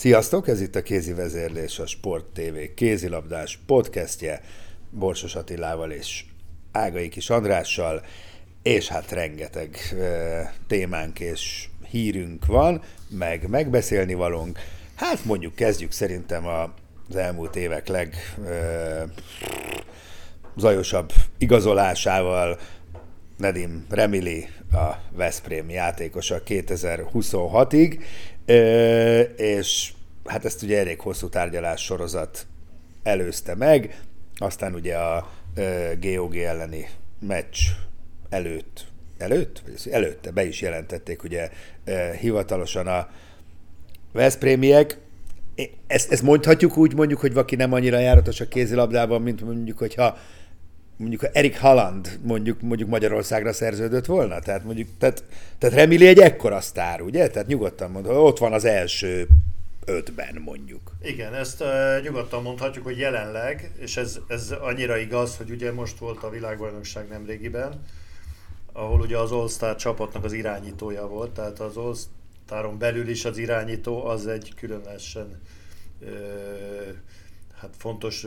Sziasztok, ez itt a Kézi Vezérlés, a Sport TV kézilabdás podcastje, Borsos Attilával és Ágai Kis Andrással, és hát rengeteg e, témánk és hírünk van, meg megbeszélni valunk. Hát mondjuk kezdjük szerintem az elmúlt évek leg e, zajosabb igazolásával, Nedim Remili, a Veszprém játékosa 2026-ig, és hát ezt ugye elég hosszú tárgyalás sorozat előzte meg, aztán ugye a GOG elleni meccs előtt, előtt? Előtte be is jelentették ugye hivatalosan a Veszprémiek. Ezt, ezt mondhatjuk úgy mondjuk, hogy valaki nem annyira járatos a kézilabdában, mint mondjuk, hogyha mondjuk Erik Haland mondjuk, mondjuk Magyarországra szerződött volna, tehát mondjuk, tehát, tehát Remili egy ekkora sztár, ugye? Tehát nyugodtan mondom, ott van az első ötben mondjuk. Igen, ezt uh, nyugodtan mondhatjuk, hogy jelenleg, és ez, ez annyira igaz, hogy ugye most volt a világbajnokság nemrégiben, ahol ugye az All-Star csapatnak az irányítója volt, tehát az All-Staron belül is az irányító az egy különösen uh, hát fontos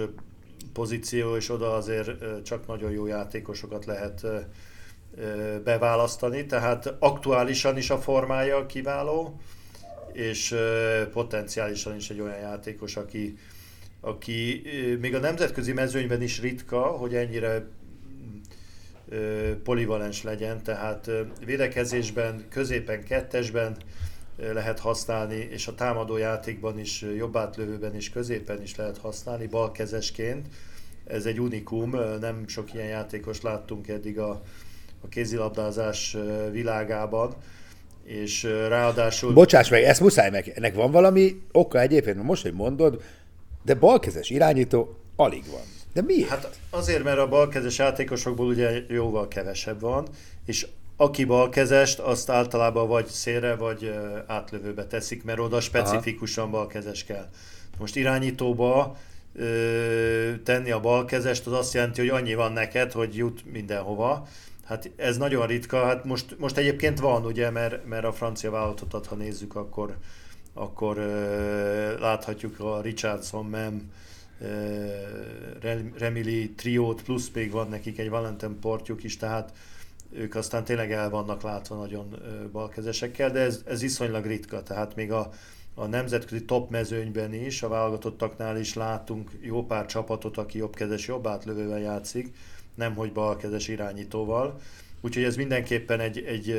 pozíció, és oda azért csak nagyon jó játékosokat lehet beválasztani, tehát aktuálisan is a formája kiváló, és potenciálisan is egy olyan játékos, aki, aki még a nemzetközi mezőnyben is ritka, hogy ennyire polivalens legyen, tehát védekezésben, középen, kettesben lehet használni, és a támadó játékban is, jobbátlövőben is, középen is lehet használni, balkezesként. Ez egy unikum, nem sok ilyen játékos láttunk eddig a, a kézilabdázás világában és ráadásul... Bocsáss meg, ezt muszáj meg, ennek van valami oka egyébként, most, hogy mondod, de balkezes irányító alig van. De miért? Hát azért, mert a balkezes játékosokból ugye jóval kevesebb van, és aki balkezest, azt általában vagy szélre, vagy átlövőbe teszik, mert oda specifikusan balkezes kell. Most irányítóba ö, tenni a balkezest, az azt jelenti, hogy annyi van neked, hogy jut mindenhova. Hát ez nagyon ritka, hát most, most egyébként van, ugye, mert, mert a francia vállalatot, ha nézzük, akkor, akkor ö, láthatjuk a Richardson, Mem, Remili triót, plusz még van nekik egy Valentin portjuk is, tehát ők aztán tényleg el vannak látva nagyon balkezesekkel, de ez, ez iszonylag ritka, tehát még a, a nemzetközi top mezőnyben is, a válogatottaknál is látunk jó pár csapatot, aki jobbkezes, jobb átlövővel játszik, nemhogy balkezes irányítóval. Úgyhogy ez mindenképpen egy, egy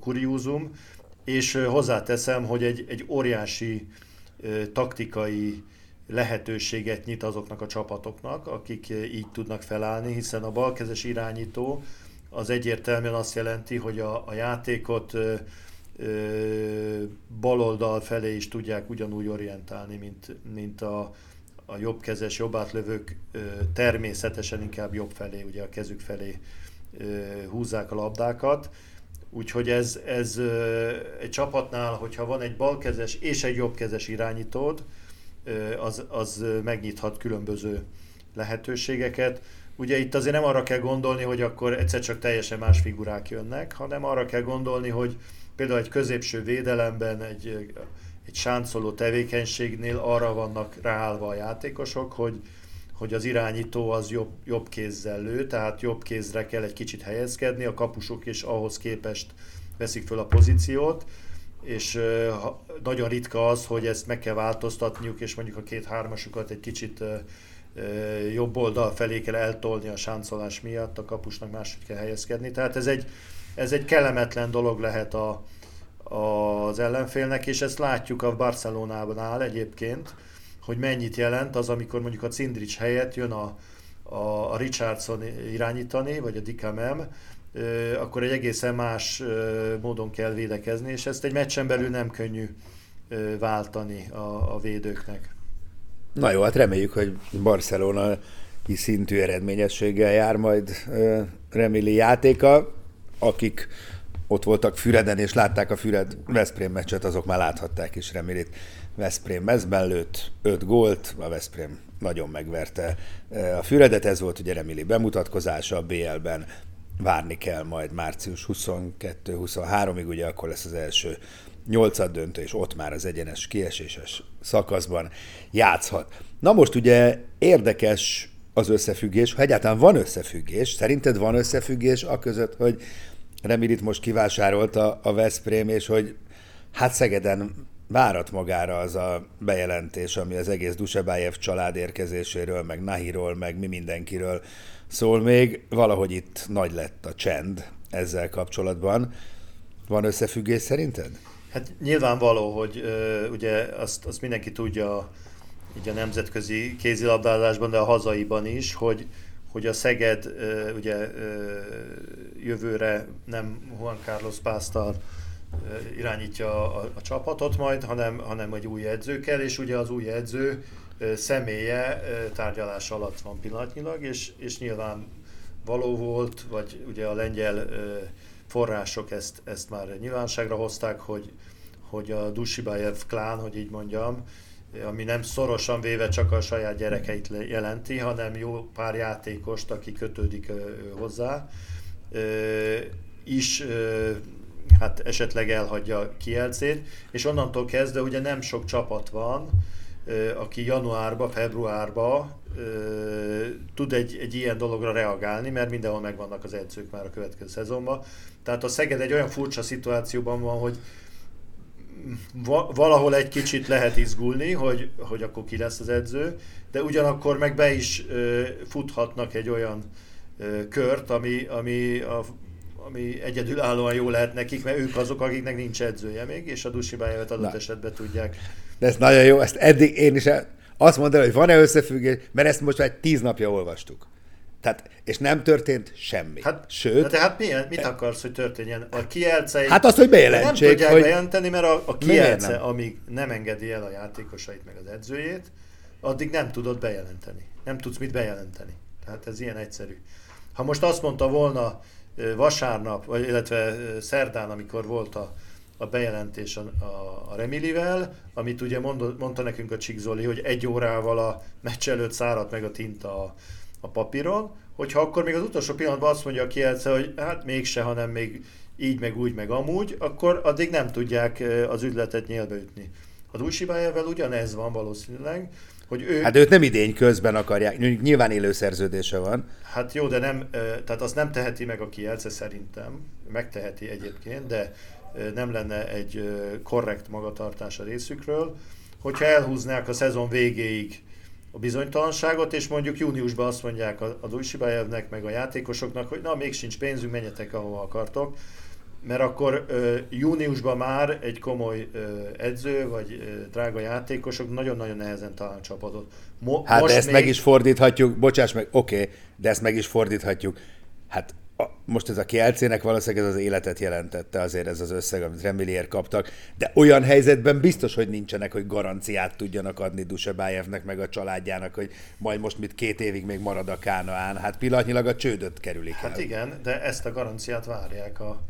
kuriózum, és hozzáteszem, hogy egy, egy óriási taktikai lehetőséget nyit azoknak a csapatoknak, akik így tudnak felállni, hiszen a balkezes irányító az egyértelműen azt jelenti, hogy a, a játékot baloldal felé is tudják ugyanúgy orientálni, mint, mint a, a jobbkezes, jobbátlövők természetesen inkább jobb felé, ugye a kezük felé húzzák a labdákat. Úgyhogy ez, ez egy csapatnál, hogyha van egy balkezes és egy jobbkezes irányítód, az, az megnyithat különböző lehetőségeket. Ugye itt azért nem arra kell gondolni, hogy akkor egyszer csak teljesen más figurák jönnek, hanem arra kell gondolni, hogy például egy középső védelemben, egy, egy sáncoló tevékenységnél arra vannak ráállva a játékosok, hogy, hogy az irányító az jobb, jobb kézzel lő, tehát jobb kézre kell egy kicsit helyezkedni, a kapusok is ahhoz képest veszik föl a pozíciót, és nagyon ritka az, hogy ezt meg kell változtatniuk, és mondjuk a két hármasukat egy kicsit jobb oldal felé kell eltolni a sáncolás miatt, a kapusnak máshogy kell helyezkedni. Tehát ez egy, ez egy kellemetlen dolog lehet a, az ellenfélnek, és ezt látjuk a Barcelonában áll egyébként, hogy mennyit jelent az, amikor mondjuk a Cindrics helyett jön a, a, a Richardson irányítani, vagy a Dikamem, akkor egy egészen más módon kell védekezni, és ezt egy meccsen belül nem könnyű váltani a, a védőknek. Na jó, hát reméljük, hogy Barcelona szintű eredményességgel jár majd Remili játéka, akik ott voltak Füreden, és látták a Füred Veszprém meccset, azok már láthatták is Remilit. Veszprém mezben lőtt 5 gólt, a Veszprém nagyon megverte a Füredet, ez volt ugye Remili bemutatkozása a BL-ben, várni kell majd március 22-23-ig, ugye akkor lesz az első nyolcad döntő, és ott már az egyenes kieséses szakaszban játszhat. Na most ugye érdekes az összefüggés, ha egyáltalán van összefüggés, szerinted van összefüggés a között, hogy Remilit most kivásárolta a Veszprém, és hogy hát Szegeden várat magára az a bejelentés, ami az egész Dusebájev család érkezéséről, meg Nahiról, meg mi mindenkiről szól még. Valahogy itt nagy lett a csend ezzel kapcsolatban. Van összefüggés szerinted? Hát nyilvánvaló, hogy uh, ugye azt, azt mindenki tudja így a nemzetközi kézilabdázásban, de a hazaiban is, hogy, hogy a Szeged ugye jövőre nem Juan Carlos Pásztal irányítja a, a csapatot majd, hanem, hanem egy új edző kell, és ugye az új edző személye tárgyalás alatt van pillanatnyilag, és, és nyilván való volt, vagy ugye a lengyel források ezt, ezt már nyilvánosságra hozták, hogy, hogy a Dusibájev klán, hogy így mondjam, ami nem szorosan véve csak a saját gyerekeit jelenti, hanem jó pár játékost, aki kötődik hozzá, is hát esetleg elhagyja Kielcét, és onnantól kezdve ugye nem sok csapat van, aki januárba, februárba tud egy, egy ilyen dologra reagálni, mert mindenhol megvannak az edzők már a következő szezonban. Tehát a Szeged egy olyan furcsa szituációban van, hogy valahol egy kicsit lehet izgulni, hogy, hogy akkor ki lesz az edző, de ugyanakkor meg be is futhatnak egy olyan kört, ami, ami, a, ami egyedülállóan jó lehet nekik, mert ők azok, akiknek nincs edzője még, és a Dusibájevet adott Na. esetben tudják. De ez nagyon jó, ezt eddig én is azt mondom, hogy van-e összefüggés, mert ezt most már tíz napja olvastuk. Tehát, és nem történt semmi. Hát, Sőt... De hát milyen, mit akarsz, hogy történjen? A kielce... Hát azt, hogy bejelentsék, Nem tudják hogy... bejelenteni, mert a, a kielce, nem? amíg nem engedi el a játékosait meg az edzőjét, addig nem tudod bejelenteni. Nem tudsz mit bejelenteni. Tehát ez ilyen egyszerű. Ha most azt mondta volna vasárnap, vagy illetve szerdán, amikor volt a, a bejelentés a, a, a Remilivel, amit ugye mond, mondta nekünk a Csigzoli, hogy egy órával a meccs előtt száradt meg a tinta a, a papíron, hogyha akkor még az utolsó pillanatban azt mondja a kielce, hogy hát mégse, hanem még így, meg úgy, meg amúgy, akkor addig nem tudják az ügyletet nyélbe ütni. A Dulcibájával ugyanez van valószínűleg, hogy ő... Hát őt nem idény közben akarják, nyilván élő szerződése van. Hát jó, de nem, tehát azt nem teheti meg a kielce szerintem, megteheti egyébként, de nem lenne egy korrekt magatartás a részükről. Hogyha elhúznák a szezon végéig a bizonytalanságot, és mondjuk júniusban azt mondják a, a Dujsibájevnek, meg a játékosoknak, hogy na, még sincs pénzünk, menjetek ahova akartok, mert akkor ö, júniusban már egy komoly ö, edző, vagy ö, drága játékosok nagyon-nagyon nehezen talál csapatot. Mo- hát most de ezt még... meg is fordíthatjuk, bocsáss meg, oké, okay, de ezt meg is fordíthatjuk. Hát most ez a Kielcének valószínűleg ez az életet jelentette azért ez az összeg, amit Remilier kaptak, de olyan helyzetben biztos, hogy nincsenek, hogy garanciát tudjanak adni Dusebájevnek meg a családjának, hogy majd most mit két évig még marad a Kánaán. Hát pillanatnyilag a csődöt kerülik Hát el. igen, de ezt a garanciát várják a,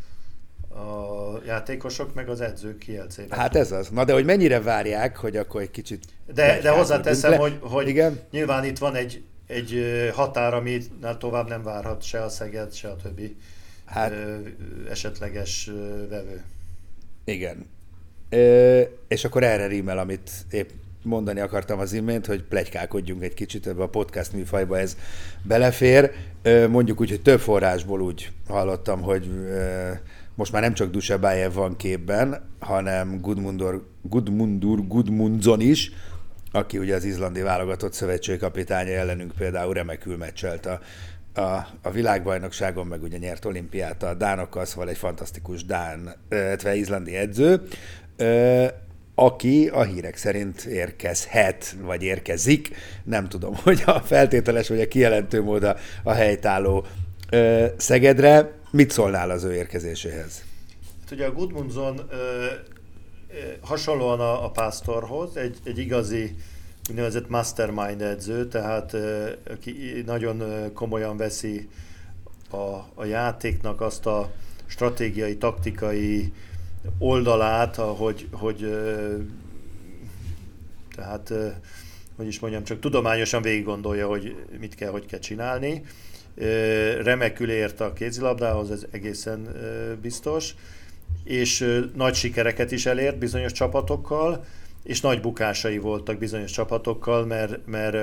a játékosok, meg az edzők kielcében. Hát ez az. Na de hogy mennyire várják, hogy akkor egy kicsit... De, de hozzáteszem, hogy, hogy igen? nyilván itt van egy egy határ, amit tovább nem várhat se a Szeged, se a többi hát, esetleges vevő. Igen. Ö, és akkor erre rímel, amit épp mondani akartam az imént, hogy plegykálkodjunk egy kicsit ebbe a podcast műfajba, ez belefér. Mondjuk úgy, hogy több forrásból úgy hallottam, hogy most már nem csak Dusebájev van képben, hanem Gudmundur, Gudmundur Gudmundsson is, aki ugye az izlandi válogatott szövetségkapitánya ellenünk például remekül meccselt a, a, a világbajnokságon, meg ugye nyert olimpiát a Dánokkal, szóval egy fantasztikus Dán, illetve izlandi edző, aki a hírek szerint érkezhet, vagy érkezik. Nem tudom, hogy a feltételes vagy a kijelentő mód a, a helytálló Szegedre. Mit szólnál az ő érkezéséhez? Hát ugye a Gudmundsson hasonlóan a, a Pásztorhoz, egy, egy igazi úgynevezett mastermind edző, tehát aki nagyon komolyan veszi a, a játéknak azt a stratégiai, taktikai oldalát, hogy, hogy tehát hogy is mondjam, csak tudományosan végig gondolja, hogy mit kell, hogy kell csinálni. Remekül ért a kézilabdához, ez egészen biztos, és nagy sikereket is elért bizonyos csapatokkal, és nagy bukásai voltak bizonyos csapatokkal, mert, mert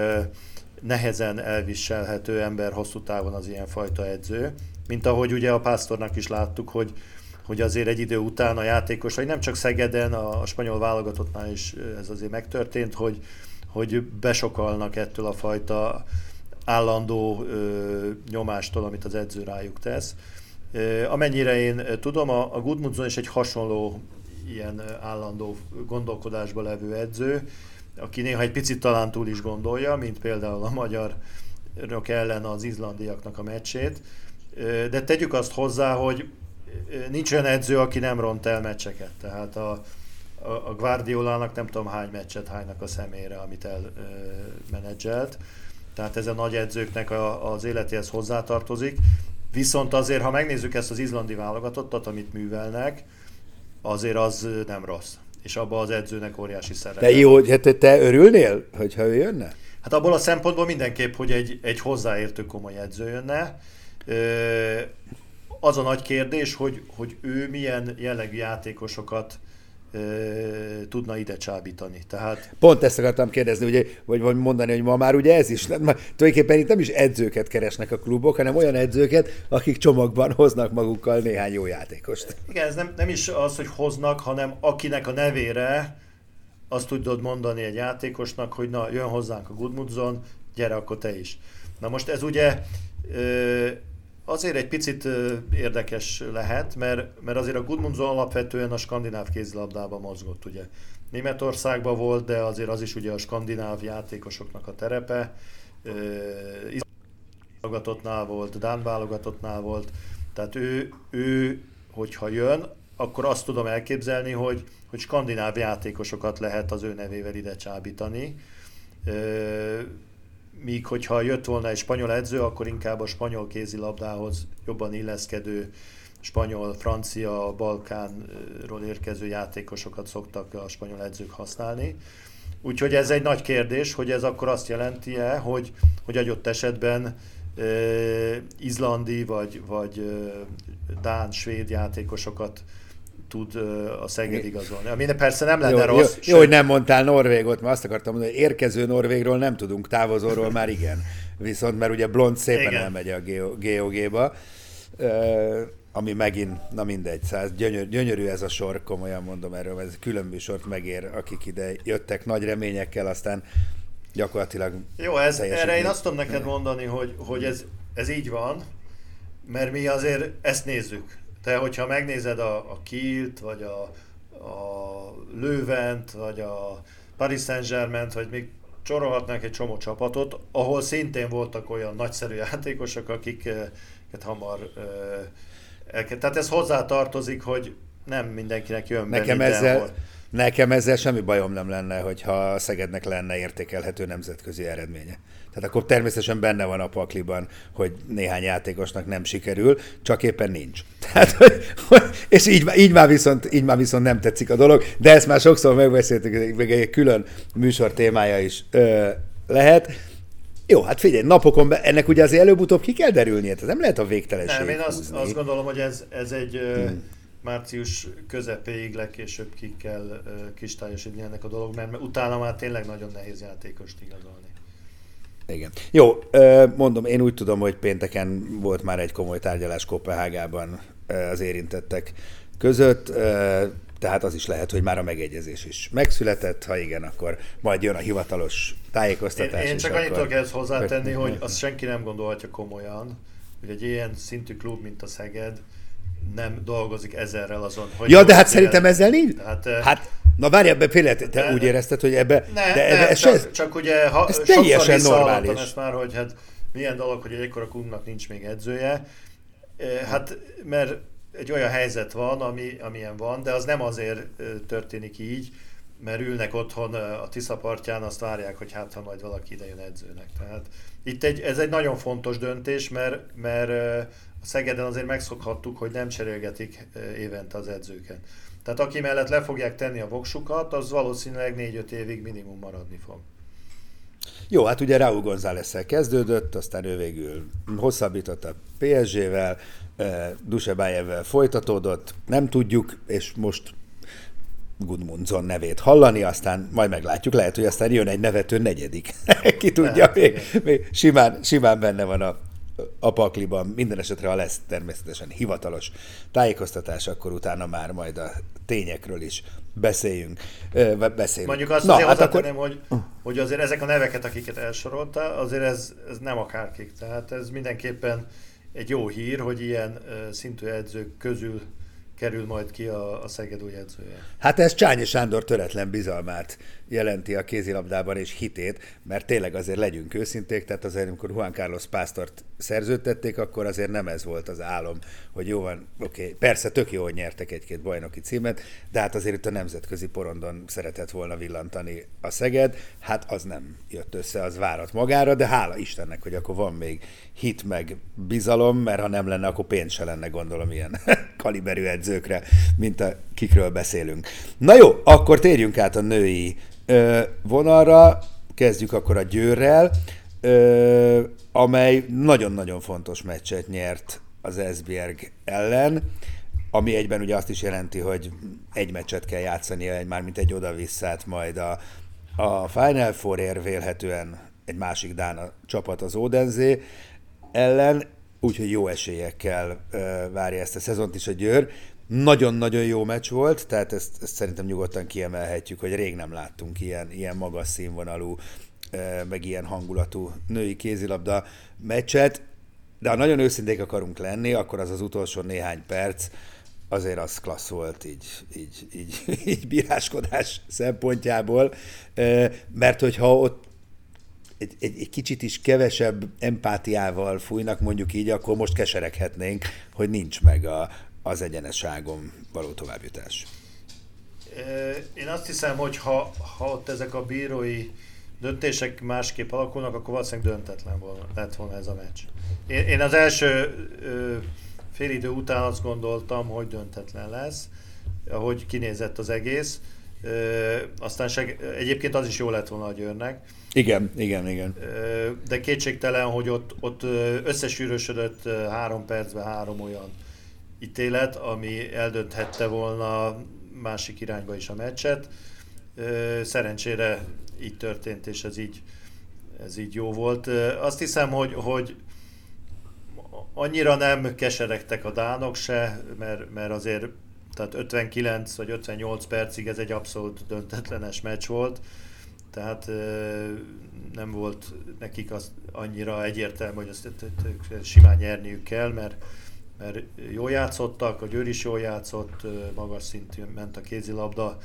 nehezen elviselhető ember hosszú távon az ilyenfajta edző. Mint ahogy ugye a Pásztornak is láttuk, hogy, hogy azért egy idő után a játékosai, nem csak Szegeden, a, a spanyol válogatottnál is ez azért megtörtént, hogy, hogy besokalnak ettől a fajta állandó ö, nyomástól, amit az edző rájuk tesz. Amennyire én tudom, a Gudmundsson is egy hasonló ilyen állandó gondolkodásba levő edző, aki néha egy picit talán túl is gondolja, mint például a magyarok ellen az izlandiaknak a meccsét. De tegyük azt hozzá, hogy nincs olyan edző, aki nem ront el meccseket. Tehát a, a, a Guardiolának nem tudom hány meccset hánynak a szemére, amit elmenedzselt. Tehát ez a nagy edzőknek a, az életéhez hozzátartozik. Viszont azért, ha megnézzük ezt az izlandi válogatottat, amit művelnek, azért az nem rossz. És abban az edzőnek óriási szerepe. De jó, hogy hát te örülnél, hogyha ő jönne? Hát abból a szempontból mindenképp, hogy egy, egy hozzáértő komoly edző jönne. Az a nagy kérdés, hogy, hogy ő milyen jellegű játékosokat tudna ide csábítani. Tehát... Pont ezt akartam kérdezni, ugye, vagy, vagy mondani, hogy ma már ugye ez is, nem, tulajdonképpen itt nem is edzőket keresnek a klubok, hanem olyan edzőket, akik csomagban hoznak magukkal néhány jó játékost. Igen, ez nem, nem is az, hogy hoznak, hanem akinek a nevére azt tudod mondani egy játékosnak, hogy na, jön hozzánk a Gudmundsson, gyere akkor te is. Na most ez ugye azért egy picit érdekes lehet, mert, mert azért a Gudmundsson alapvetően a skandináv kézilabdában mozgott, ugye. Németországban volt, de azért az is ugye a skandináv játékosoknak a terepe. válogatottnál volt, Dán válogatottnál volt, tehát ő, ő, hogyha jön, akkor azt tudom elképzelni, hogy, hogy skandináv játékosokat lehet az ő nevével ide csábítani míg hogyha jött volna egy spanyol edző, akkor inkább a spanyol kézilabdához jobban illeszkedő spanyol, francia, Balkánról érkező játékosokat szoktak a spanyol edzők használni. Úgyhogy ez egy nagy kérdés, hogy ez akkor azt jelenti-e, hogy, hogy adott esetben e, izlandi vagy, vagy e, dán, svéd játékosokat tud a Szeged igazolni. Ami persze nem lenne jó, rossz. Jó, jó, hogy nem mondtál Norvégot, mert azt akartam mondani, hogy érkező Norvégról nem tudunk, távozóról már igen. Viszont mert ugye Blond szépen igen. elmegy a GOG-ba, ami megint, na mindegy, száz, gyönyör, gyönyörű ez a sor, komolyan mondom erről, ez külön műsort megér, akik ide jöttek nagy reményekkel, aztán gyakorlatilag... Jó, ez, erre én azt tudom neked mondani, hogy, hogy ez, ez így van, mert mi azért ezt nézzük. Te, hogyha megnézed a, a Kielt, vagy a, a Lővent, vagy a Paris Saint-Germain, vagy még csorolhatnánk egy csomó csapatot, ahol szintén voltak olyan nagyszerű játékosok, akiket hamar elkezd. Tehát ez hozzá tartozik, hogy nem mindenkinek jön Nekem be ezzel, Nekem ezzel semmi bajom nem lenne, hogyha Szegednek lenne értékelhető nemzetközi eredménye. Tehát akkor természetesen benne van a pakliban, hogy néhány játékosnak nem sikerül, csak éppen nincs. Tehát, és így, így, már viszont, így már viszont nem tetszik a dolog, de ezt már sokszor megbeszéltük, még egy külön műsor témája is ö, lehet. Jó, hát figyelj, napokon be, ennek ugye azért előbb-utóbb ki kell derülnie, tehát nem lehet a végtelenség Nem, én azt, azt gondolom, hogy ez, ez egy hmm. március közepéig legkésőbb ki kell kristályosítani ennek a dolog, mert utána már tényleg nagyon nehéz játékost igazolni. Igen. Jó, mondom, én úgy tudom, hogy pénteken volt már egy komoly tárgyalás Kopenhágában az érintettek között, tehát az is lehet, hogy már a megegyezés is megszületett, ha igen, akkor majd jön a hivatalos tájékoztatás. Én, én csak annyit tudok ezt hozzátenni, hogy azt senki nem gondolhatja komolyan, hogy egy ilyen szintű klub, mint a Szeged, nem dolgozik ezerrel azon, hogy... Ja, de hát szerintem ezzel nincs. Tehát, hát, na várj, ebbe például, te de, úgy érezted, hogy ebbe... Ne, de ebbe, ez csak, ez, csak ugye ha, ez teljesen normális. ezt már, hogy hát milyen dolog, hogy egy ekkora klubnak nincs még edzője. Hát, mert egy olyan helyzet van, ami, amilyen van, de az nem azért történik így, mert ülnek otthon a Tisza partján, azt várják, hogy hát ha majd valaki ide jön edzőnek. Tehát itt egy, ez egy nagyon fontos döntés, mert, mert a Szegeden azért megszokhattuk, hogy nem cserélgetik évente az edzőket. Tehát aki mellett le fogják tenni a voksukat, az valószínűleg 4-5 évig minimum maradni fog. Jó, hát ugye Raúl gonzález kezdődött, aztán ő végül hosszabbított a PSG-vel, Dusebájevvel folytatódott, nem tudjuk, és most Gudmundsson nevét hallani, aztán majd meglátjuk, lehet, hogy aztán jön egy nevető negyedik. Ki tudja, még, még simán, simán benne van a, a pakliban. Minden esetre, ha lesz természetesen hivatalos tájékoztatás, akkor utána már majd a tényekről is beszéljünk. beszélünk. Mondjuk azt Na, azért hát akkor... hogy, hogy azért ezek a neveket, akiket elsorolta, azért ez, ez nem akárkik. Tehát ez mindenképpen egy jó hír, hogy ilyen szintű edzők közül kerül majd ki a, a Szeged új edzője. Hát ez Csányi Sándor töretlen bizalmát jelenti a kézilabdában és hitét, mert tényleg azért legyünk őszinték, tehát azért amikor Juan Carlos Pásztort szerződtették, akkor azért nem ez volt az álom, hogy jó van, oké, okay, persze tök jó, hogy nyertek egy-két bajnoki címet, de hát azért itt a nemzetközi porondon szeretett volna villantani a Szeged, hát az nem jött össze, az várat magára, de hála Istennek, hogy akkor van még hit meg bizalom, mert ha nem lenne, akkor pénz se lenne, gondolom, ilyen kaliberű edzőkre, mint a kikről beszélünk. Na jó, akkor térjünk át a női ö, vonalra, kezdjük akkor a Győrrel, amely nagyon-nagyon fontos meccset nyert az Esbjerg ellen, ami egyben ugye azt is jelenti, hogy egy meccset kell játszani, egy, már mint egy oda-visszát majd a, a Final Four vélhetően egy másik Dán csapat az Odenzé ellen, úgyhogy jó esélyekkel ö, várja ezt a szezont is a Győr. Nagyon-nagyon jó meccs volt, tehát ezt, ezt szerintem nyugodtan kiemelhetjük, hogy rég nem láttunk ilyen, ilyen magas színvonalú, meg ilyen hangulatú női kézilabda meccset, de ha nagyon őszinték akarunk lenni, akkor az az utolsó néhány perc, azért az klassz volt így, így, így, így bíráskodás szempontjából, mert hogyha ott egy, egy, egy kicsit is kevesebb empátiával fújnak, mondjuk így, akkor most kesereghetnénk, hogy nincs meg a, az egyeneságon való továbbjutás. Én azt hiszem, hogy ha, ha ott ezek a bírói döntések másképp alakulnak, akkor valószínűleg döntetlen volna, lett volna ez a meccs. Én, én az első ö, félidő után azt gondoltam, hogy döntetlen lesz, ahogy kinézett az egész. Ö, aztán seg, egyébként az is jó lett volna a Győrnek. Igen, igen, igen. Ö, de kétségtelen, hogy ott, ott összesűrösödött három percben három olyan ítélet, ami eldönthette volna másik irányba is a meccset. Szerencsére így történt, és ez így, ez így jó volt. Azt hiszem, hogy, hogy annyira nem keseregtek a dánok se, mert, mert azért tehát 59 vagy 58 percig ez egy abszolút döntetlenes meccs volt, tehát nem volt nekik az annyira egyértelmű, hogy ezt simán nyerniük kell, mert mert jól játszottak, a Győr is jól játszott, magas szintű ment a kézilabda.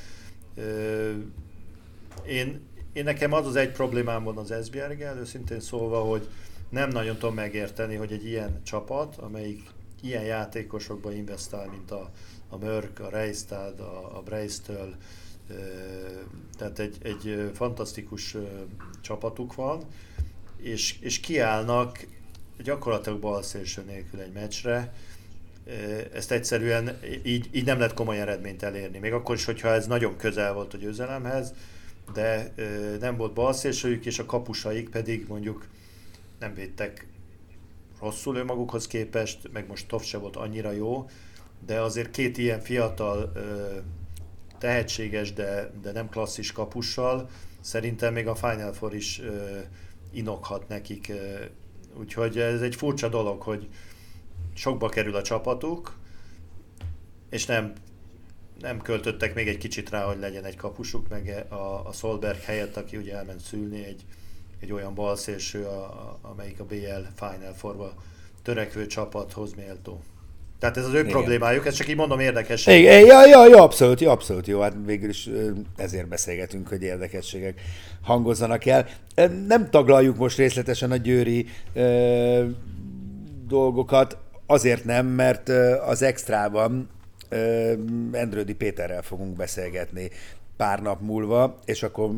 Én, én nekem az az egy problémám van az Esbjerggel, őszintén szólva, hogy nem nagyon tudom megérteni, hogy egy ilyen csapat, amelyik ilyen játékosokba investál, mint a, a Mörk, a Reistad, a, a Breistől, tehát egy, egy fantasztikus csapatuk van, és, és kiállnak gyakorlatilag balszélső nélkül egy meccsre, ezt egyszerűen így, így nem lehet komoly eredményt elérni. Még akkor is, hogyha ez nagyon közel volt a győzelemhez, de nem volt balszélsőjük, és a kapusaik pedig mondjuk nem védtek rosszul önmagukhoz képest, meg most Tov se volt annyira jó, de azért két ilyen fiatal, tehetséges, de, de nem klasszis kapussal, szerintem még a Final Four is inokhat nekik Úgyhogy ez egy furcsa dolog, hogy sokba kerül a csapatuk, és nem, nem költöttek még egy kicsit rá, hogy legyen egy kapusuk, meg a, a Solberg helyett, aki ugye elment szülni, egy, egy olyan balszélső, a, a, amelyik a BL Final Forba törekvő csapathoz méltó. Tehát ez az ő Igen. problémájuk, ez csak így mondom érdekes. Igen, ja, ja, ja, abszolút, ja, abszolút jó. Hát végül is ezért beszélgetünk, hogy érdekességek hangozzanak el. Nem taglaljuk most részletesen a győri ö, dolgokat, azért nem, mert az extrában Endrődi Péterrel fogunk beszélgetni pár nap múlva, és akkor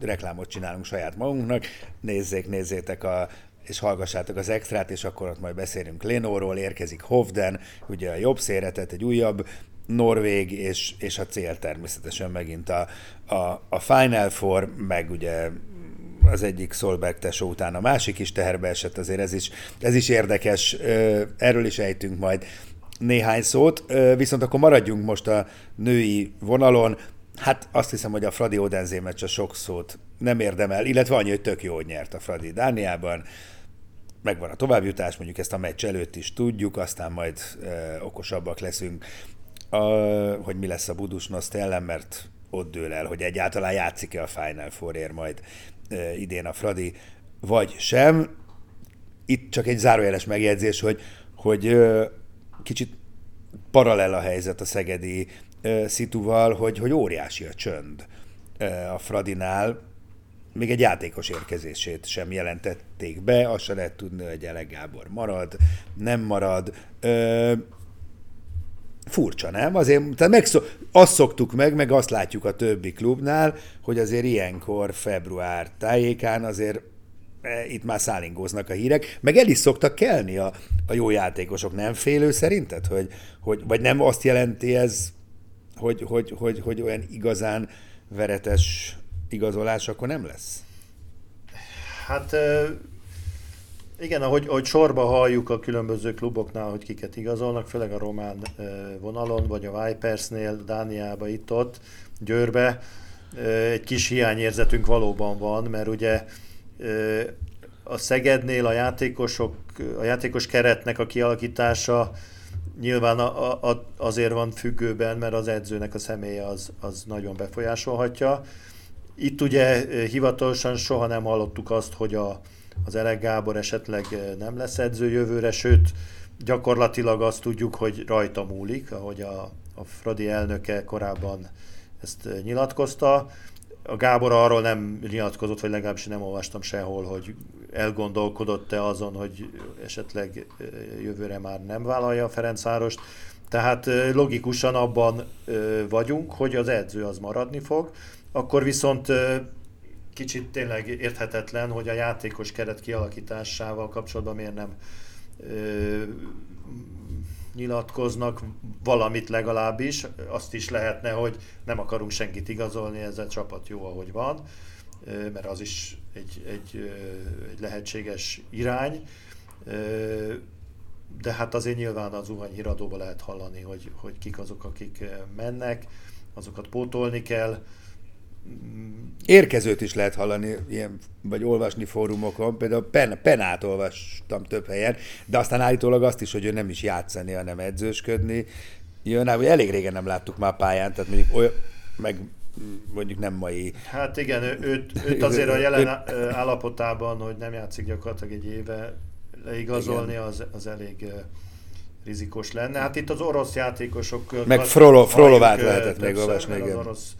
reklámot csinálunk saját magunknak. Nézzék, nézzétek a és hallgassátok az extrát, és akkor ott majd beszélünk Lenóról, érkezik Hovden, ugye a jobb széretet, egy újabb Norvég, és, és a cél természetesen megint a, a, a Final Four, meg ugye az egyik Solberg tesó után a másik is teherbe esett, azért ez is, ez is érdekes, erről is ejtünk majd néhány szót, viszont akkor maradjunk most a női vonalon, Hát azt hiszem, hogy a Fradi Odenzé a sok szót nem érdemel, illetve annyi, hogy tök jó, hogy nyert a Fradi Dániában. Megvan a továbbjutás, mondjuk ezt a meccs előtt is tudjuk, aztán majd e, okosabbak leszünk, a, hogy mi lesz a Budusnoszt ellen, mert ott dől el, hogy egyáltalán játszik-e a Final Four-ért majd e, idén a Fradi, vagy sem. Itt csak egy zárójeles megjegyzés, hogy, hogy e, kicsit paralel a helyzet a szegedi szituval, hogy, hogy óriási a csönd a Fradinál, még egy játékos érkezését sem jelentették be, azt se lehet tudni, hogy Ele Gábor marad, nem marad. Ö, furcsa, nem? Azért, tehát megszok, azt szoktuk meg, meg azt látjuk a többi klubnál, hogy azért ilyenkor február tájékán azért itt már szállingóznak a hírek, meg el is szoktak kelni a, a jó játékosok. Nem félő szerinted? Hogy, hogy, vagy nem azt jelenti ez hogy, hogy, hogy, hogy olyan igazán veretes igazolás akkor nem lesz? Hát igen, ahogy, ahogy sorba halljuk a különböző kluboknál, hogy kiket igazolnak, főleg a román vonalon, vagy a Vipersnél, Dániába, itt-ott, Győrbe, egy kis hiányérzetünk valóban van, mert ugye a Szegednél a játékosok, a játékos keretnek a kialakítása nyilván a, a, azért van függőben, mert az edzőnek a személye az, az nagyon befolyásolhatja. Itt ugye hivatalosan soha nem hallottuk azt, hogy a, az Elek Gábor esetleg nem lesz edző jövőre, sőt, gyakorlatilag azt tudjuk, hogy rajta múlik, ahogy a, a Fradi elnöke korábban ezt nyilatkozta. A Gábor arról nem nyilatkozott, vagy legalábbis nem olvastam sehol, hogy elgondolkodott-e azon, hogy esetleg jövőre már nem vállalja a Ferencvárost. Tehát logikusan abban vagyunk, hogy az edző az maradni fog, akkor viszont kicsit tényleg érthetetlen, hogy a játékos keret kialakításával kapcsolatban miért nem nyilatkoznak valamit legalábbis. Azt is lehetne, hogy nem akarunk senkit igazolni, ez a csapat jó, ahogy van, mert az is egy, egy, egy lehetséges irány. De hát azért nyilván az Zuhany híradóban lehet hallani, hogy, hogy kik azok, akik mennek, azokat pótolni kell. Érkezőt is lehet hallani, ilyen, vagy olvasni fórumokon, például Pen, Penát olvastam több helyen, de aztán állítólag azt is, hogy ő nem is játszani, hanem edzősködni. Jön, hogy elég régen nem láttuk már pályán, tehát mondjuk olyan, meg mondjuk nem mai... Hát igen, őt, őt azért a jelen állapotában, hogy nem játszik gyakorlatilag egy éve, leigazolni az, az elég rizikos lenne. Hát itt az orosz játékosok... Meg Frolov, Frolovát lehetett még olvasni, igen. Az orosz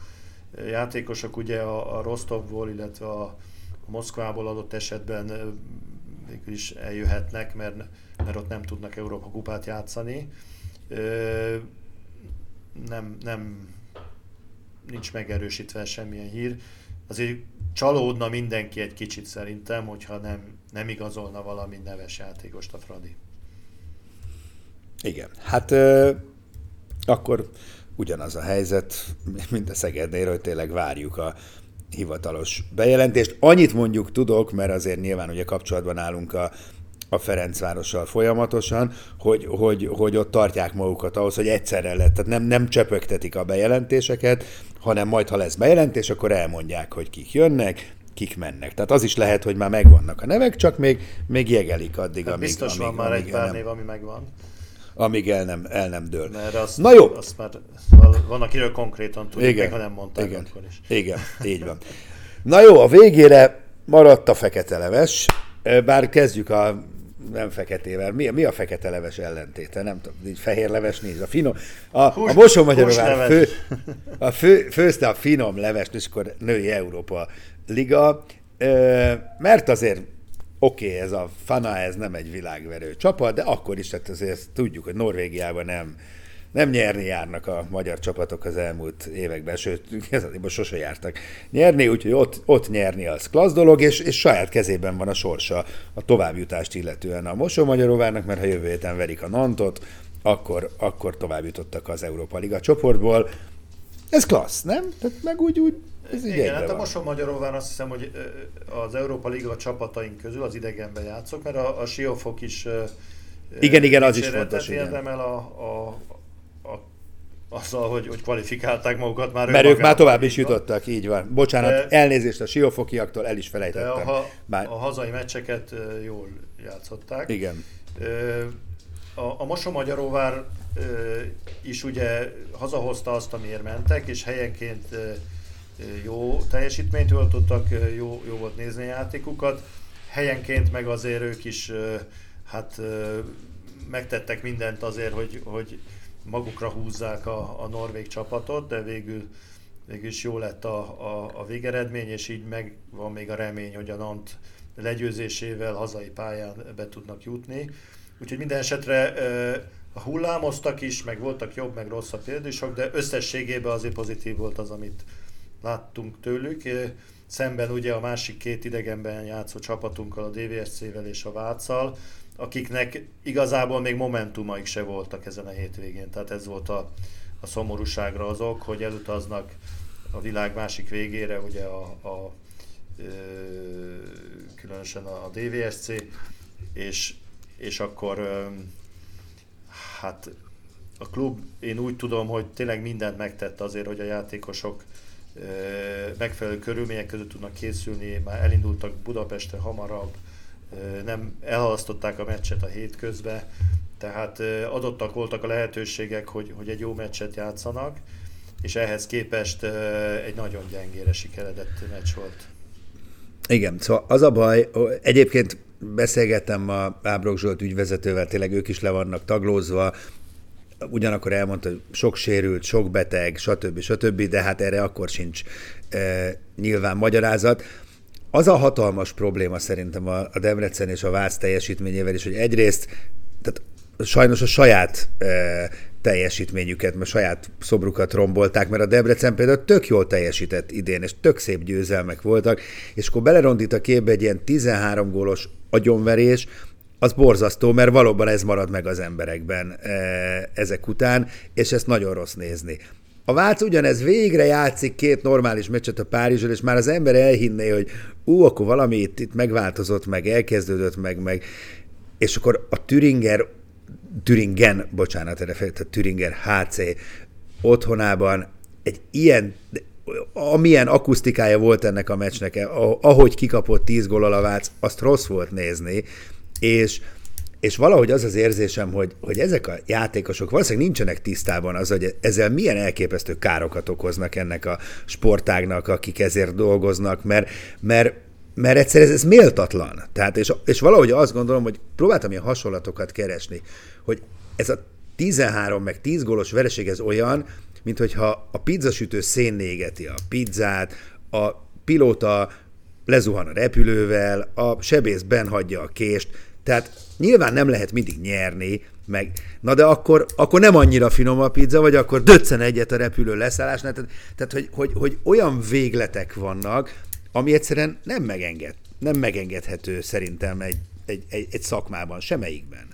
játékosok ugye a, a Rostovból, illetve a, Moszkvából adott esetben végül is eljöhetnek, mert, mert ott nem tudnak Európa kupát játszani. Nem, nem nincs megerősítve semmilyen hír. Azért csalódna mindenki egy kicsit szerintem, hogyha nem, nem igazolna valami neves játékost a Fradi. Igen, hát euh, akkor ugyanaz a helyzet, mint a Szegednél, hogy tényleg várjuk a hivatalos bejelentést. Annyit mondjuk tudok, mert azért nyilván ugye kapcsolatban állunk a a Ferencvárossal folyamatosan, hogy, hogy, hogy ott tartják magukat ahhoz, hogy egyszerre lett. Tehát nem, nem csöpögtetik a bejelentéseket, hanem majd, ha lesz bejelentés, akkor elmondják, hogy kik jönnek, kik mennek. Tehát az is lehet, hogy már megvannak a nevek, csak még, még jegelik addig, hát amíg... Biztos amíg, van már egy pár név, ami megvan. Amíg el nem, el nem dől. Mert azt, Na jó. Azt már van, akiről konkrétan tudjuk, igen, meg, ha nem mondták igen, akkor is. Igen, így van. Na jó, a végére maradt a fekete leves, bár kezdjük a nem feketével. Mi, mi a fekete leves ellentéte? Nem tudom, így fehér leves nincs. A finom, a, Hús, a Mosó Magyarország fő, a fő, főzte a finom levest, és akkor női Európa Liga, mert azért oké, okay, ez a Fana, ez nem egy világverő csapat, de akkor is, tehát azért tudjuk, hogy Norvégiában nem, nem nyerni járnak a magyar csapatok az elmúlt években, sőt, most sose jártak nyerni, úgyhogy ott, ott nyerni az klassz dolog, és, és saját kezében van a sorsa a továbbjutást illetően a Mosó Magyaróvárnak, mert ha jövő héten verik a Nantot, akkor, akkor tovább jutottak az Európa Liga csoportból. Ez klassz, nem? Tehát meg úgy, úgy ez Igen, hát a Mosó Magyaróvár azt hiszem, hogy az Európa Liga csapataink közül az idegenben játszok, mert a, a Siófok is igen, igen, az is fontos. Érdemel a, a, azzal, hogy, hogy kvalifikálták magukat már. Mert ők már tovább is jutottak, így van. Bocsánat, de, elnézést a siófokiaktól, el is felejtettem. De a, Bár... a hazai meccseket jól játszották. Igen. A, a Mosomagyaróvár is ugye hazahozta azt, amiért mentek, és helyenként jó teljesítményt töltöttek, jó, jó volt nézni a játékukat. Helyenként meg azért ők is hát megtettek mindent azért, hogy, hogy magukra húzzák a, a norvég csapatot, de végül, végül is jó lett a, a, a végeredmény, és így meg van még a remény, hogy a Nant legyőzésével hazai pályán be tudnak jutni. Úgyhogy minden esetre hullámoztak is, meg voltak jobb, meg rosszabb példusok, de összességében azért pozitív volt az, amit láttunk tőlük. Szemben ugye a másik két idegenben játszó csapatunkkal, a DVSC-vel és a Váccal, akiknek igazából még momentumaik se voltak ezen a hétvégén. Tehát ez volt a, a szomorúságra azok, hogy elutaznak a világ másik végére, ugye a, a ö, különösen a DVSC, és, és akkor hát a klub, én úgy tudom, hogy tényleg mindent megtett azért, hogy a játékosok megfelelő körülmények között tudnak készülni, már elindultak Budapestre hamarabb, nem elhalasztották a meccset a hétközbe, tehát adottak voltak a lehetőségek, hogy, hogy egy jó meccset játszanak, és ehhez képest egy nagyon gyengére sikeredett meccs volt. Igen, szóval az a baj, egyébként beszélgettem a Ábrok Zsolt ügyvezetővel, tényleg ők is le vannak taglózva, ugyanakkor elmondta, hogy sok sérült, sok beteg, stb. stb., de hát erre akkor sincs e, nyilván magyarázat az a hatalmas probléma szerintem a, a Debrecen és a Vác teljesítményével is, hogy egyrészt tehát sajnos a saját e, teljesítményüket, mert saját szobrukat rombolták, mert a Debrecen például tök jól teljesített idén, és tök szép győzelmek voltak, és akkor belerondít a képbe egy ilyen 13 gólos agyonverés, az borzasztó, mert valóban ez marad meg az emberekben e, ezek után, és ezt nagyon rossz nézni. A Vác ugyanez végre játszik két normális meccset a Párizsról, és már az ember elhinné, hogy ú, akkor valami itt, itt megváltozott, meg elkezdődött, meg, meg és akkor a Türinger, Türingen, bocsánat, erre a Türinger HC otthonában egy ilyen, amilyen akusztikája volt ennek a meccsnek, ahogy kikapott 10 gól a Vác, azt rossz volt nézni, és és valahogy az az érzésem, hogy, hogy ezek a játékosok valószínűleg nincsenek tisztában az, hogy ezzel milyen elképesztő károkat okoznak ennek a sportágnak, akik ezért dolgoznak, mert, mert mert egyszer ez, ez méltatlan. Tehát, és, és valahogy azt gondolom, hogy próbáltam ilyen hasonlatokat keresni, hogy ez a 13 meg 10 gólos vereség ez olyan, mint hogyha a pizzasütő szénnégeti a pizzát, a pilóta lezuhan a repülővel, a sebész benhagyja a kést, tehát nyilván nem lehet mindig nyerni, meg, na de akkor, akkor nem annyira finom a pizza, vagy akkor döccen egyet a repülő leszállásnál, tehát, tehát hogy, hogy, hogy olyan végletek vannak, ami egyszerűen nem megenged, nem megengedhető szerintem egy, egy, egy, egy szakmában, semmelyikben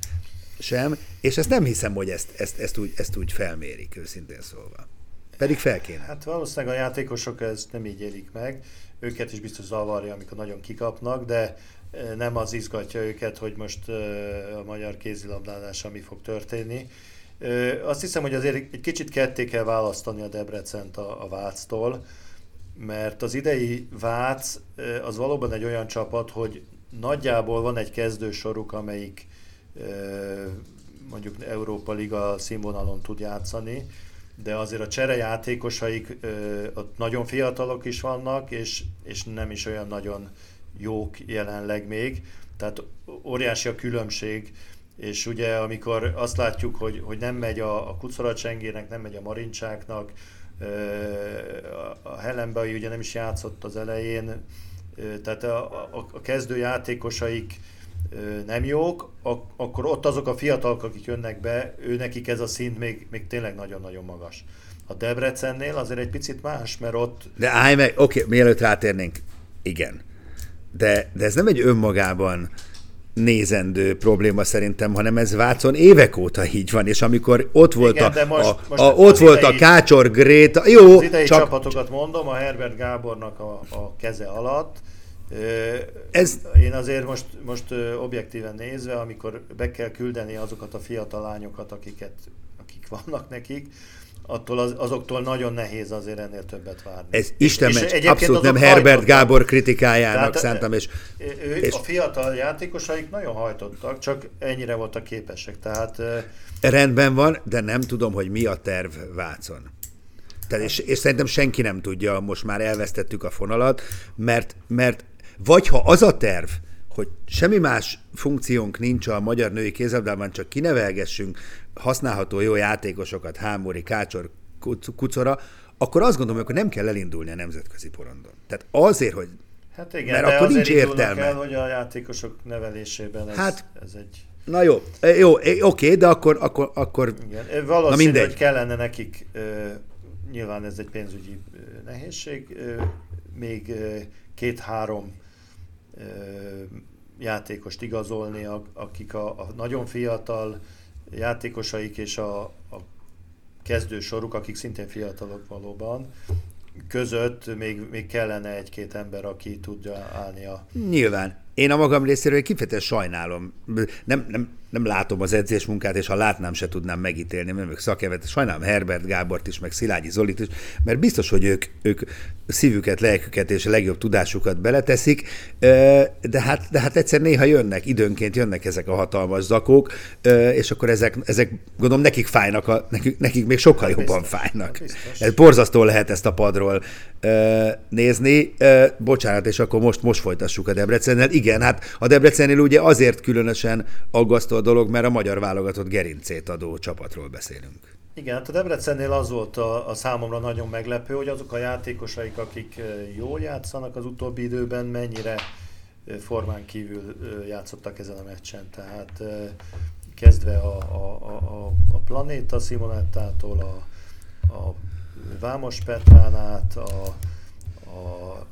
sem, és ezt nem hiszem, hogy ezt, ezt, ezt, úgy, ezt úgy felmérik, őszintén szólva. Pedig fel kéne. Hát valószínűleg a játékosok ezt nem így élik meg, őket is biztos zavarja, amikor nagyon kikapnak, de nem az izgatja őket, hogy most a magyar kézilabdálással mi fog történni. Azt hiszem, hogy azért egy kicsit ketté kell választani a Debrecent a, a Váctól, mert az idei Vác az valóban egy olyan csapat, hogy nagyjából van egy kezdősoruk, amelyik mondjuk Európa Liga színvonalon tud játszani, de azért a cserejátékosaik ott nagyon fiatalok is vannak, és, és nem is olyan nagyon jók jelenleg még, tehát óriási a különbség, és ugye amikor azt látjuk, hogy, hogy nem megy a, a Kucoracsengének, nem megy a Marincsáknak, a Helenbai ugye nem is játszott az elején, tehát a, a, a kezdő játékosaik nem jók, akkor ott azok a fiatalok, akik jönnek be, ő nekik ez a szint még, még tényleg nagyon-nagyon magas. A Debrecennél azért egy picit más, mert ott... De állj meg, oké, okay, mielőtt rátérnénk, igen. De, de ez nem egy önmagában nézendő probléma szerintem, hanem ez Vácon évek óta így van, és amikor ott volt Igen, a, most, a, most a, ott volt idei, a Kácsor Gréta, jó, az idei csak... csapatokat mondom, a Herbert Gábornak a, a keze alatt, ez... Én azért most, most objektíven nézve, amikor be kell küldeni azokat a fiatal lányokat, akiket, akik vannak nekik, attól az, azoktól nagyon nehéz azért ennél többet várni. Ez Isten meccs, abszolút nem Herbert hajtottak. Gábor kritikájának Tehát, szántam, és, ő, és... A fiatal játékosaik nagyon hajtottak, csak ennyire voltak képesek. Tehát, Rendben van, de nem tudom, hogy mi a terv Vácon. Tehát és, és szerintem senki nem tudja, most már elvesztettük a fonalat, mert, mert vagy ha az a terv, hogy semmi más funkciónk nincs a magyar női kézabdában, csak kinevelgessünk használható jó játékosokat, Hámori, Kácsor, Kucora, akkor azt gondolom, hogy nem kell elindulni a nemzetközi porondon. Tehát azért, hogy Hát igen, mert de akkor nincs értelme. Kell, hogy a játékosok nevelésében ez, hát, ez egy... Na jó, jó, oké, de akkor, akkor, akkor igen. Valószínű, na hogy kellene nekik, nyilván ez egy pénzügyi nehézség, még két-három játékost igazolni, akik a, a nagyon fiatal játékosaik és a, a kezdő soruk, akik szintén fiatalok valóban, között még, még kellene egy-két ember, aki tudja állni a... Nyilván. Én a magam részéről kifejezetten sajnálom. Nem, nem, nem látom az edzésmunkát, és ha látnám, se tudnám megítélni, mert ők szakevet. Sajnálom Herbert Gábort is, meg Szilágyi Zolit is, mert biztos, hogy ők, ők szívüket, lelküket és a legjobb tudásukat beleteszik, de hát, de hát egyszer néha jönnek, időnként jönnek ezek a hatalmas zakók, és akkor ezek, ezek gondolom nekik fájnak, a, nekik, nekik még sokkal hát jobban biztos, fájnak. Hát ez borzasztó lehet ezt a padról nézni. Bocsánat, és akkor most, most folytassuk a Debrecennel. Igen, hát a Debrecennél ugye azért különösen aggasztó a dolog, mert a magyar válogatott gerincét adó csapatról beszélünk. Igen, hát a Debrecennél az volt a, a számomra nagyon meglepő, hogy azok a játékosaik, akik jól játszanak az utóbbi időben, mennyire formán kívül játszottak ezen a meccsen. Tehát kezdve a, a, a, a Planéta Simonettától, a, a Vámos Petrán át, a, a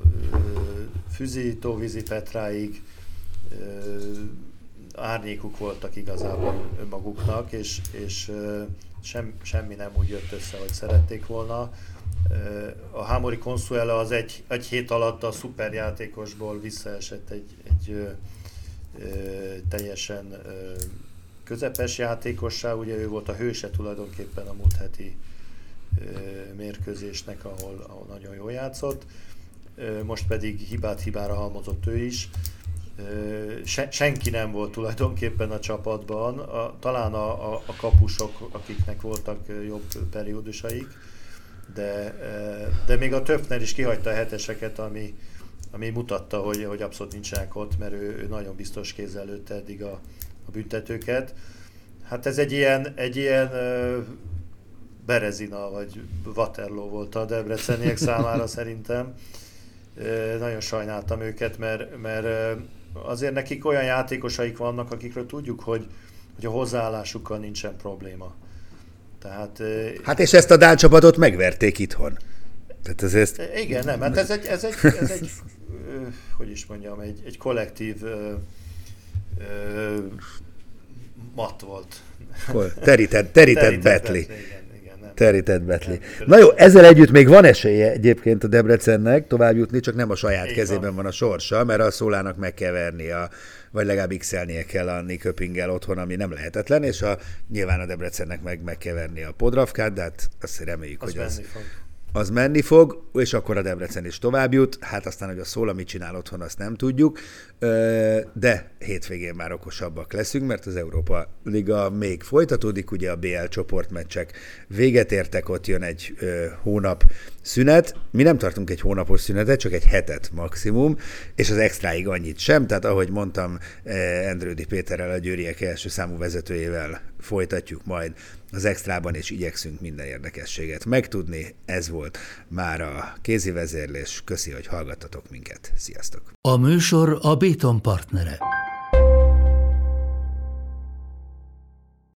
Füzi Tóvízi Petráig, árnyékuk voltak igazából maguknak, és, és sem, semmi nem úgy jött össze, hogy szerették volna. A Hámori Consuela az egy, egy hét alatt a szuperjátékosból visszaesett egy, egy ö, ö, teljesen ö, közepes játékossá, ugye ő volt a hőse tulajdonképpen a múlt heti ö, mérkőzésnek, ahol, ahol nagyon jól játszott. Ö, most pedig hibát hibára halmozott ő is se, senki nem volt tulajdonképpen a csapatban, a, talán a, a, a kapusok, akiknek voltak jobb periódusaik, de, de még a többnél is kihagyta a heteseket, ami, ami mutatta, hogy, hogy abszolút nincsenek ott, mert ő, ő nagyon biztos kézzel lőtte eddig a, a büntetőket. Hát ez egy ilyen, egy ilyen Berezina vagy Waterloo volt a debreceniek számára szerintem. Nagyon sajnáltam őket, mert, mert azért nekik olyan játékosaik vannak, akikről tudjuk, hogy, hogy a hozzáállásukkal nincsen probléma. Tehát, hát és ezt a Dán csapatot megverték itthon. Tehát ez ezt... Igen, nem, hát ez egy, ez egy, ez egy hogy is mondjam, egy, egy kollektív ö, ö, mat volt. Terített, terített, terített betli. betli terített Betli. Na jó, ezzel együtt még van esélye egyébként a Debrecennek tovább jutni, csak nem a saját Igen. kezében van a sorsa, mert a Szólának meg kell verni a vagy legalább x kell a Köpingel otthon, ami nem lehetetlen, és a, nyilván a Debrecennek meg, meg kell verni a Podravkát, de hát azt reméljük, az hogy az, fog. Az menni fog, és akkor a Debrecen is tovább jut. Hát aztán, hogy a Szóla mit csinál otthon, azt nem tudjuk, de hétvégén már okosabbak leszünk, mert az Európa Liga még folytatódik, ugye a BL csoportmeccsek véget értek, ott jön egy hónap szünet. Mi nem tartunk egy hónapos szünetet, csak egy hetet maximum, és az extráig annyit sem, tehát ahogy mondtam, Endrődi Péterrel, a Győriek első számú vezetőjével folytatjuk majd az extrában, és igyekszünk minden érdekességet megtudni. Ez volt már a kézi vezérlés. Köszi, hogy hallgattatok minket. Sziasztok! A műsor a Béton partnere.